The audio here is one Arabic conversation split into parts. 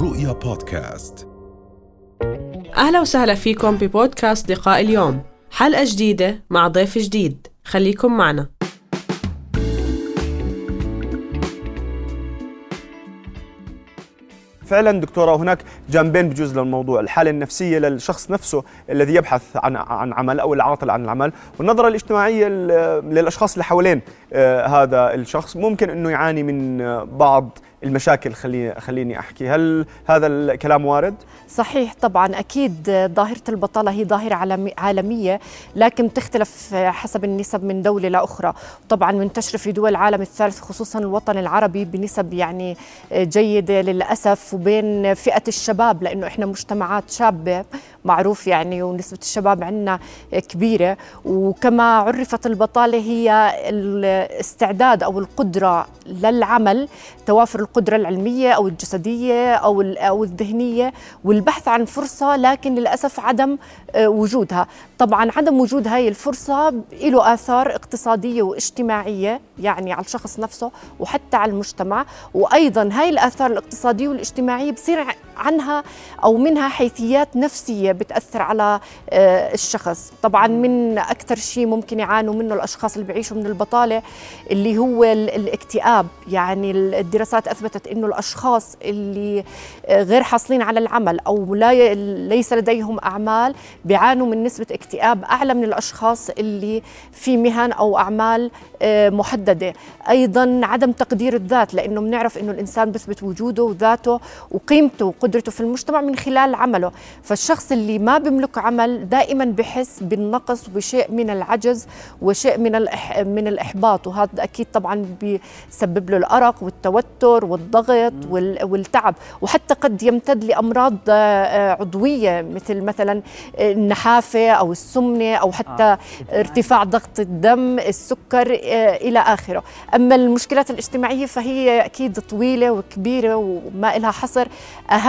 رؤيا بودكاست. أهلا وسهلا فيكم ببودكاست لقاء اليوم. حلقة جديدة مع ضيف جديد. خليكم معنا. فعلا دكتورة هناك جانبين بجوز للموضوع الحالة النفسية للشخص نفسه الذي يبحث عن عن عمل أو العاطل عن العمل والنظرة الاجتماعية للأشخاص اللي حوالين آه، هذا الشخص. ممكن إنه يعاني من آه، بعض المشاكل خليني خليني أحكي. هل هذا الكلام وارد؟ صحيح طبعا أكيد ظاهرة البطالة هي ظاهرة عالمية لكن تختلف حسب النسب من دولة لاخرى طبعا منتشرة في دول العالم الثالث خصوصا الوطن العربي بنسب يعني جيدة للأسف وبين فئة الشباب لأنه إحنا مجتمعات شابة معروف يعني ونسبة الشباب عندنا كبيرة. وكما عرفت البطالة هي الاستعداد أو القدرة للعمل. توافر القدرة العلمية أو الجسدية أو الذهنية والبحث عن فرصة لكن للأسف عدم آه، وجودها. طبعا عدم وجود هاي الفرصة له آثار اقتصادية واجتماعية يعني على الشخص نفسه وحتى على المجتمع. وأيضا هاي الآثار الاقتصادية والاجتماعية بصير عنها أو منها حيثيات نفسية بتأثر على آه، الشخص. طبعا من أكثر شيء ممكن يعانوا منه الأشخاص اللي بيعيشوا من البطالة اللي هو الاكتئاب. يعني الدراسات أثبتت أنه الأشخاص اللي آه، غير حاصلين على العمل أو لا ليس لديهم أعمال بيعانوا من نسبة اكتئاب أعلى من الأشخاص اللي في مهن أو أعمال آه، محددة. أيضا عدم تقدير الذات لأنه بنعرف أنه الإنسان بثبت وجوده وذاته وقيمته وقدرته في المجتمع من خلال عمله. فالشخص اللي ما بيملك عمل دائما بحس بالنقص وشيء من العجز وشيء من من الإحباط. وهذا أكيد طبعا بيسبب له الأرق والتوتر والضغط والتعب. وحتى قد يمتد لأمراض آه، عضوية مثل مثلا النحافة أو السمنة أو حتى آه. ارتفاع ضغط الدم السكر آه، إلى آخره. أما المشكلات الاجتماعية فهي أكيد طويلة وكبيرة وما لها حصر.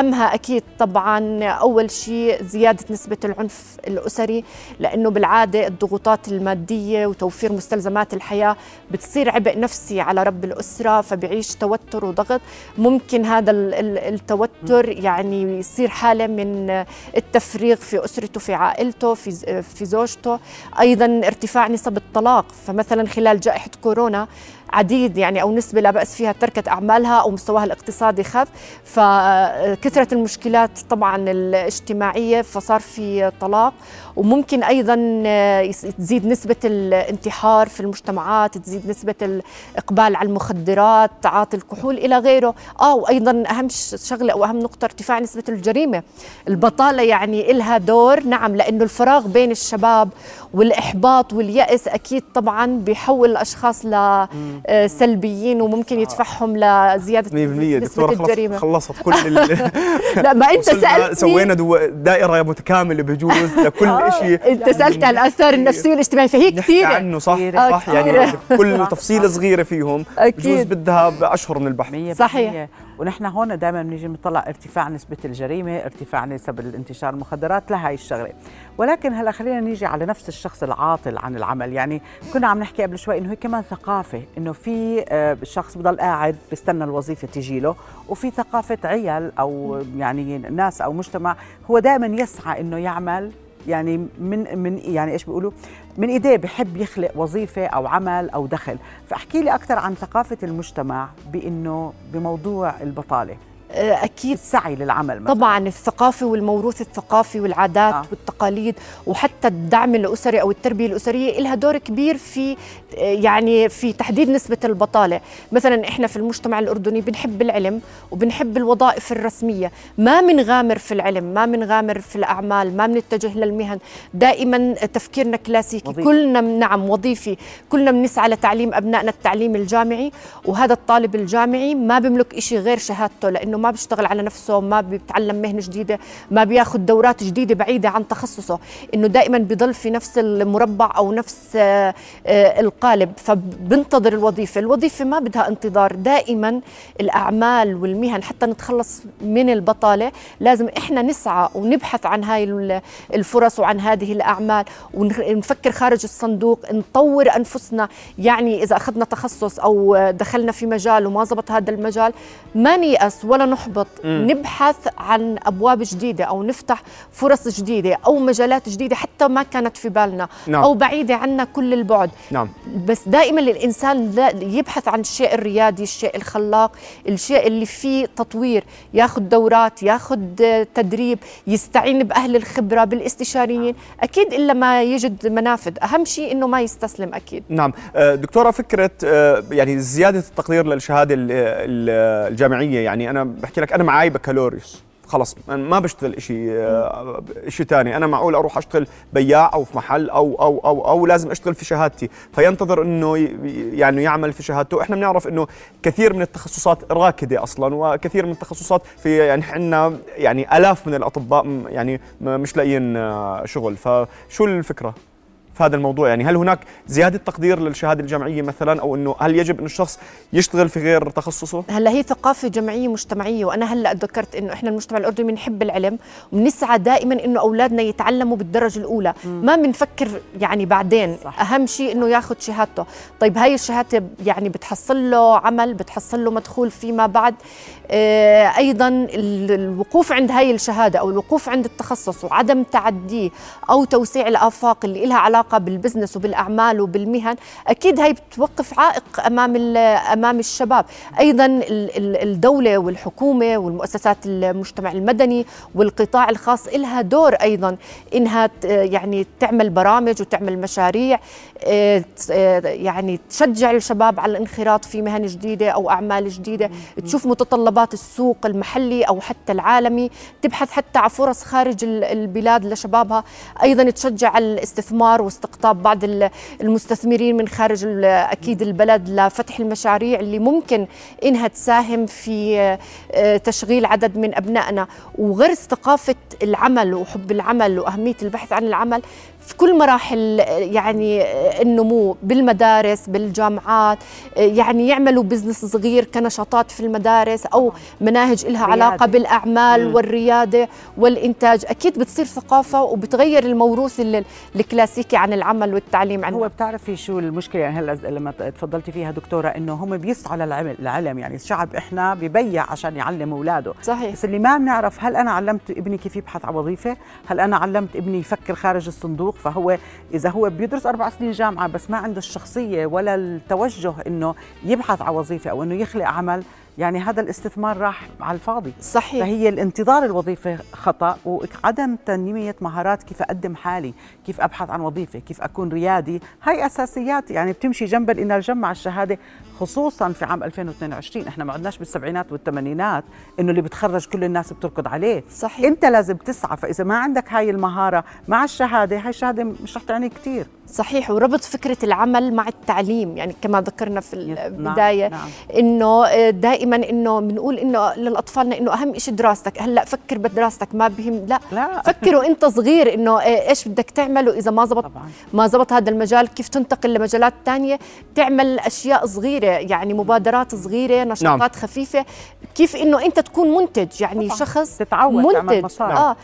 أهمها أكيد طبعا أول شيء زيادة نسبة العنف الأسري لأنه بالعادة الضغوطات المادية وتوفير مستلزمات الحياة بتصير عبء نفسي على رب الأسرة فبيعيش توتر وضغط. ممكن هذا التوتر يعني يصير حالة من التفريغ في أسرته في عائلته في في زوجته. أيضا ارتفاع نسب الطلاق فمثلا خلال جائحة كورونا عديد يعني أو نسبة لا بأس فيها تركت أعمالها أو مستواها الاقتصادي خف. فكثرة المشكلات طبعا الاجتماعية فصار في طلاق. وممكن أيضا تزيد نسبة الانتحار في المجتمعات تزيد نسبة الإقبال على المخدرات تعاطي الكحول إلى غيره. آه وأيضا أهم شغلة أو اهم نقطة ارتفاع نسبة الجريمة. البطالة يعني لها دور نعم لأنه الفراغ بين الشباب والإحباط واليأس أكيد طبعا بيحول الأشخاص لسلبيين وممكن يدفعهم لزيادة 100% نسبه الجريمة. خلصت كل لا ما انت سألتني. سوينا دائرة متكاملة بجوز لكل آه، شيء انت سألت عن الآثار النفسية والاجتماعية فهي كثيرة. عنه صح صح. يعني كل تفصيلة صغيرة فيهم بجوز بدها اشهر من البحث. صحيح. ونحن هون دائما بنيجي بنطلع ارتفاع نسبة الجريمة ارتفاع نسب الانتشار المخدرات لهي الشغلة. ولكن هلا خلينا نيجي على نفس الشخص العاطل عن العمل. يعني كنا عم نحكي قبل شوي إنه هي كمان ثقافة إنه في آه، شخص بضل قاعد بيستنى الوظيفة تجي له وفي ثقافة عيال أو يعني ناس أو مجتمع هو دائما يسعى إنه يعمل يعني من من يعني إيش بيقولوا؟ من إيديه بحب يخلق وظيفة أو عمل أو دخل. فأحكي لي أكثر عن ثقافة المجتمع بإنه بموضوع البطالة. أكيد السعي للعمل مثلا. طبعا الثقافه والموروث الثقافي والعادات آه. والتقاليد وحتى الدعم الأسري أو التربية الأسرية لها دور كبير في يعني في تحديد نسبة البطالة مثلا إحنا في المجتمع الأردني بنحب العلم وبنحب الوظائف الرسمية ما بنغامر في العلم ما بنغامر في الأعمال ما بنتجه للمهن دائما تفكيرنا كلاسيكي وظيفة. كلنا نعم وظيفي كلنا بنسعى لتعليم أبنائنا التعليم الجامعي وهذا الطالب الجامعي ما بيملك شيء غير شهادته لأنه ما بيشتغل على نفسه ما بيتعلم مهنة جديدة ما بياخذ دورات جديدة بعيدة عن تخصصه. إنه دائما بضل في نفس المربع أو نفس آه، آه، القالب. فبنتظر الوظيفة. الوظيفة ما بدها انتظار. دائما الأعمال والمهن حتى نتخلص من البطالة لازم إحنا نسعى ونبحث عن هاي الفرص وعن هذه الأعمال ونفكر خارج الصندوق نطور أنفسنا. يعني إذا أخذنا تخصص أو دخلنا في مجال وما زبط هذا المجال ما نيأس ولا نحبط مم. نبحث عن أبواب جديدة أو نفتح فرص جديدة أو مجالات جديدة حتى ما كانت في بالنا نعم. أو بعيدة عنا كل البعد نعم. بس دائما الإنسان يبحث عن الشيء الريادي الشيء الخلاق الشيء اللي فيه تطوير ياخذ دورات ياخذ تدريب يستعين بأهل الخبرة بالاستشاريين أكيد إلا ما يجد منافذ أهم شيء إنه ما يستسلم أكيد نعم آه، دكتورة فكرة آه، يعني زيادة التقدير للشهادة الجامعية يعني أنا بحكي لك أنا معي بكالوريوس. خلص ما بشتغل شيء شيء ثاني أنا معقول أروح أشتغل بياع أو في محل أو أو أو أو لازم أشتغل في شهادتي. فينتظر إنه يعني يعمل في شهادته. إحنا بنعرف إنه كثير من التخصصات راكدة أصلا وكثير من التخصصات في يعني عندنا يعني آلاف من الأطباء يعني مش لاقيين شغل. فشو الفكرة؟ في هذا الموضوع يعني هل هناك زيادة تقدير للشهادة الجامعية مثلا أو أنه هل يجب أن الشخص يشتغل في غير تخصصه؟ هلأ هي ثقافة جمعية مجتمعية وأنا هلأ ذكرت أنه إحنا المجتمع الأردني بنحب العلم وبنسعى دائما أنه أولادنا يتعلموا بالدرجة الأولى م. ما بنفكر يعني بعدين صح. أهم شيء أنه ياخذ شهادته طيب هاي الشهادة يعني بتحصل له عمل بتحصل له مدخول فيما بعد آه أيضا الوقوف عند هاي الشهادة أو الوقوف عند التخصص وعدم تعديه أو توسيع الآفاق اللي لها علاقة علاقة بالبزنس وبالأعمال وبالمهن أكيد هي بتوقف عائق أمام أمام الشباب. أيضا الدولة والحكومة والمؤسسات المجتمع المدني والقطاع الخاص لها دور أيضا إنها يعني تعمل برامج وتعمل مشاريع آه، آه، يعني تشجع الشباب على الانخراط في مهن جديدة أو أعمال جديدة. تشوف متطلبات السوق المحلي أو حتى العالمي تبحث حتى على فرص خارج البلاد لشبابها. أيضا تشجع الاستثمار واستقطاب بعض المستثمرين من خارج أكيد البلد لفتح المشاريع اللي ممكن إنها تساهم في آه، تشغيل عدد من أبنائنا. وغرس ثقافه العمل وحب العمل وأهمية البحث عن العمل في كل مراحل يعني النمو بالمدارس بالجامعات يعني يعملوا بزنس صغير كنشاطات في المدارس أو مناهج لها علاقة بالأعمال مم. والريادة والإنتاج. أكيد بتصير ثقافة وبتغير الموروث الكلاسيكي عن العمل والتعليم عندنا. هو بتعرفي شو المشكلة؟ يعني هلأ لما تفضلتي فيها دكتورة إنه هم بيسعوا للعلم يعني الشعب إحنا ببيع عشان يعلم أولاده. صحيح. بس اللي ما بنعرف هل أنا علمت ابني كيف يبحث عن وظيفة؟ هل أنا علمت ابني يفكر خارج الصندوق؟ فهو إذا هو بيدرس أربع سنين جامعة بس ما عنده الشخصية ولا التوجه إنه يبحث عن وظيفة أو إنه يخلق عمل يعني هذا الاستثمار راح على الفاضي. صحيح. فهي الانتظار الوظيفه خطأ وعدم تنمية مهارات كيف أقدم حالي كيف أبحث عن وظيفة كيف أكون ريادي. هاي أساسيات يعني بتمشي جنب الانالجم مع الشهادة خصوصا في عام 2022 إحنا ما عدناش بالسبعينات والثمانينات إنه اللي بتخرج كل الناس بتركض عليه. صحيح. أنت لازم تسعى فإذا ما عندك هاي المهارة مع الشهادة هاي الشهادة مش رح تعني كثير صحيح وربط فكرة العمل مع التعليم. يعني كما ذكرنا في نعم، البداية نعم. نعم. إنه آه، دائما إنه بنقول إنه للاطفال إنه أهم شيء دراستك هلأ فكر بدراستك ما بهم لا, لا. فكر وانت صغير إنه آه، إيش بدك تعمل واذا ما زبط طبعا. ما زبط هذا المجال كيف تنتقل لمجالات ثانية تعمل أشياء صغيرة يعني مبادرات صغيرة نشاطات نعم. خفيفة كيف إنه أنت تكون منتج يعني طبعا. شخص تتعود منتج آه آه،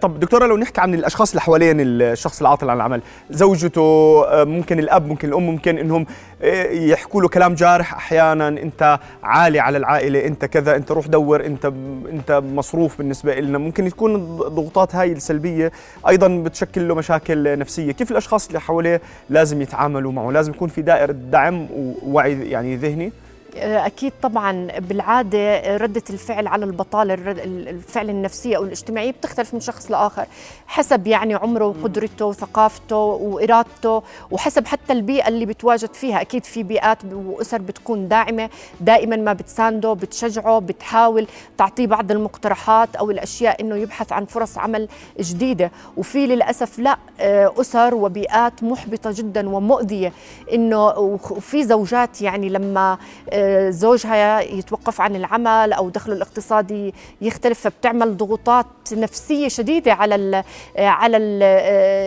طب دكتورة لو نحكي عن الأشخاص اللي حوالين الشخص العاطل عن العمل زوجته آه، ممكن الأب ممكن الأم ممكن إنهم آه، يحكوا له كلام جارح أحيانا أنت عالي على العائلة أنت كذا أنت روح دور أنت أنت مصروف بالنسبة لنا ممكن تكون الضغوطات هاي السلبية أيضا بتشكل له مشاكل نفسية. كيف الأشخاص اللي حواليه لازم يتعاملوا معه؟ لازم يكون في دائرة دعم ووعي يعني ذهني؟ أكيد طبعا بالعادة ردة الفعل على البطالة الفعل النفسية أو الاجتماعية بتختلف من شخص لآخر حسب يعني عمره وقدرته وثقافته وإرادته وحسب حتى البيئة اللي بتواجد فيها. أكيد في بيئات وأسر بتكون داعمة دائما ما بتسانده بتشجعه بتحاول تعطيه بعض المقترحات أو الأشياء إنه يبحث عن فرص عمل جديدة. وفي للأسف لا آه، أسر وبيئات محبطة جدا ومؤذية إنه وفي زوجات يعني لما آه، زوجها يتوقف عن العمل أو دخله الاقتصادي يختلف فبتعمل ضغوطات نفسية شديدة على ال على ال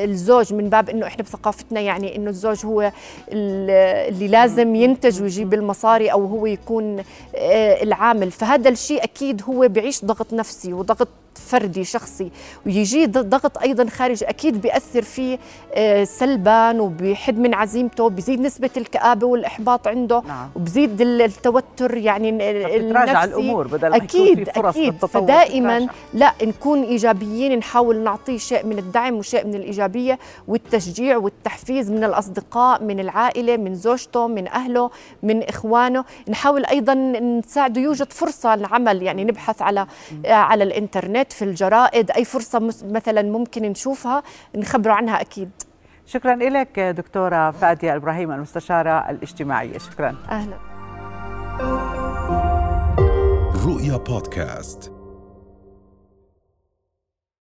الزوج من باب إنه إحنا بثقافتنا يعني إنه الزوج هو اللي لازم ينتج ويجيب المصاري أو هو يكون آه، العامل. فهذا الشيء أكيد هو بيعيش ضغط نفسي وضغط فردي شخصي ويجي ضغط أيضا خارجي أكيد بيأثر فيه آه، سلبا وبيحد من عزيمته بيزيد نسبة الكآبة والإحباط عنده نعم. وبزيد التوتر يعني النفسي الأمور بدل ما أكيد في فرص أكيد. فدائما لا نكون إيجابيين نحاول نعطيه شيء من الدعم وشيء من الإيجابية والتشجيع والتحفيز من الأصدقاء من العائلة من زوجته من أهله من إخوانه. نحاول أيضا نساعده يوجد فرصة للعمل يعني نبحث على على الإنترنت. في الجرائد أي فرصة مثلا ممكن نشوفها نخبره عنها أكيد. شكرا لك دكتورة فادية إبراهيم المستشارة الاجتماعية. شكرا. أهلا. رؤيا بودكاست.